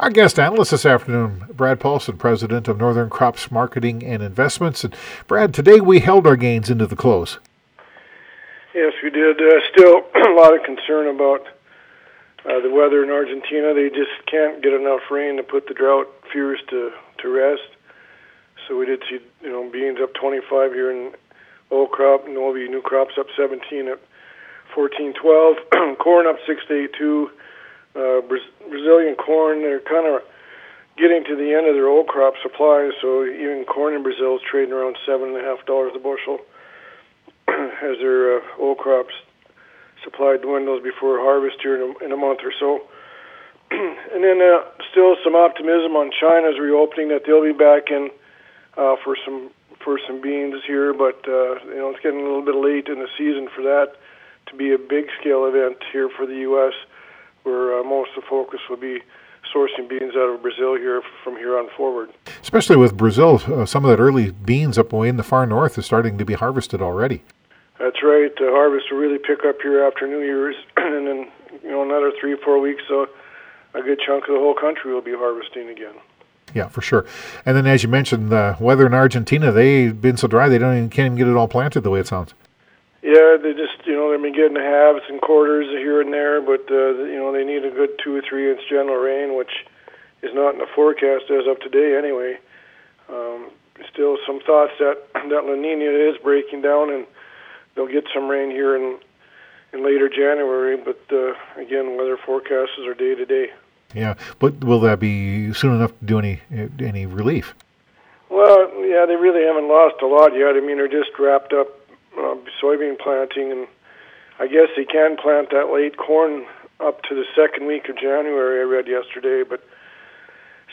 Our guest analyst this afternoon, Brad Paulson, president of Northern Crops Marketing and Investments. And Brad, today we held our gains into the close. Yes, we did. Uh, still a lot of concern about uh, the weather in Argentina. They just can't get enough rain to put the drought fears to to rest. So we did see you know beans up 25 here in old crop, and Novi new crops up 17 at 14.12, corn up 6 to 82. Uh, Brazilian corn, they're kind of getting to the end of their old crop supply, so even corn in Brazil is trading around seven and a half dollars a bushel as their uh, old crops supply dwindles before harvest here in a, in a month or so. and then uh, still some optimism on China's reopening that they'll be back in uh, for some for some beans here, but uh, you know it's getting a little bit late in the season for that to be a big scale event here for the U.S., where uh, most of the focus will be sourcing beans out of Brazil here from here on forward. Especially with Brazil, uh, some of that early beans up way in the far north is starting to be harvested already. That's right. The harvest will really pick up here after New Year's, and then you know another three or four weeks, so a good chunk of the whole country will be harvesting again. Yeah, for sure. And then, as you mentioned, the weather in Argentina, they've been so dry they don't even, can't even get it all planted the way it sounds. Yeah, they just you know they've been getting halves and quarters here and there, but uh, you know they need a good two or three inch general rain, which is not in the forecast as of today anyway. Um, still, some thoughts that that La Nina is breaking down and they'll get some rain here in in later January, but uh, again, weather forecasts are day to day. Yeah, but will that be soon enough to do any any relief? Well, yeah, they really haven't lost a lot yet. I mean, they're just wrapped up uh, soybean planting, and I guess they can plant that late corn up to the second week of January. I read yesterday, but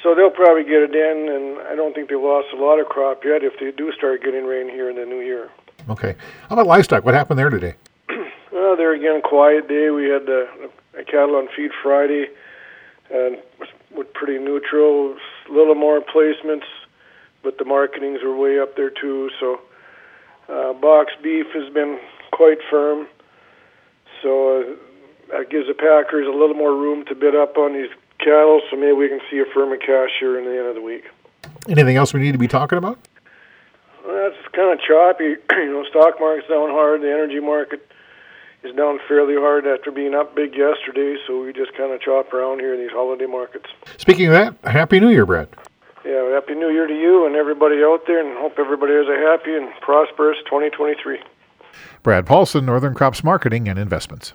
so they'll probably get it in, and I don't think they've lost a lot of crop yet if they do start getting rain here in the new year. Okay. How about livestock? What happened there today? well, there again, quiet day. We had the uh, cattle on feed Friday, and with pretty neutral. A little more placements, but the marketings are way up there too. So, uh, box beef has been quite firm. So uh, that gives the packers a little more room to bid up on these cattle. So maybe we can see a firmer cash here in the end of the week. Anything else we need to be talking about? Well, it's kind of choppy. you know, stock market's down hard. The energy market is down fairly hard after being up big yesterday. So we just kind of chop around here in these holiday markets. Speaking of that, Happy New Year, Brad. Happy New Year to you and everybody out there, and hope everybody has a happy and prosperous 2023. Brad Paulson, Northern Crops Marketing and Investments.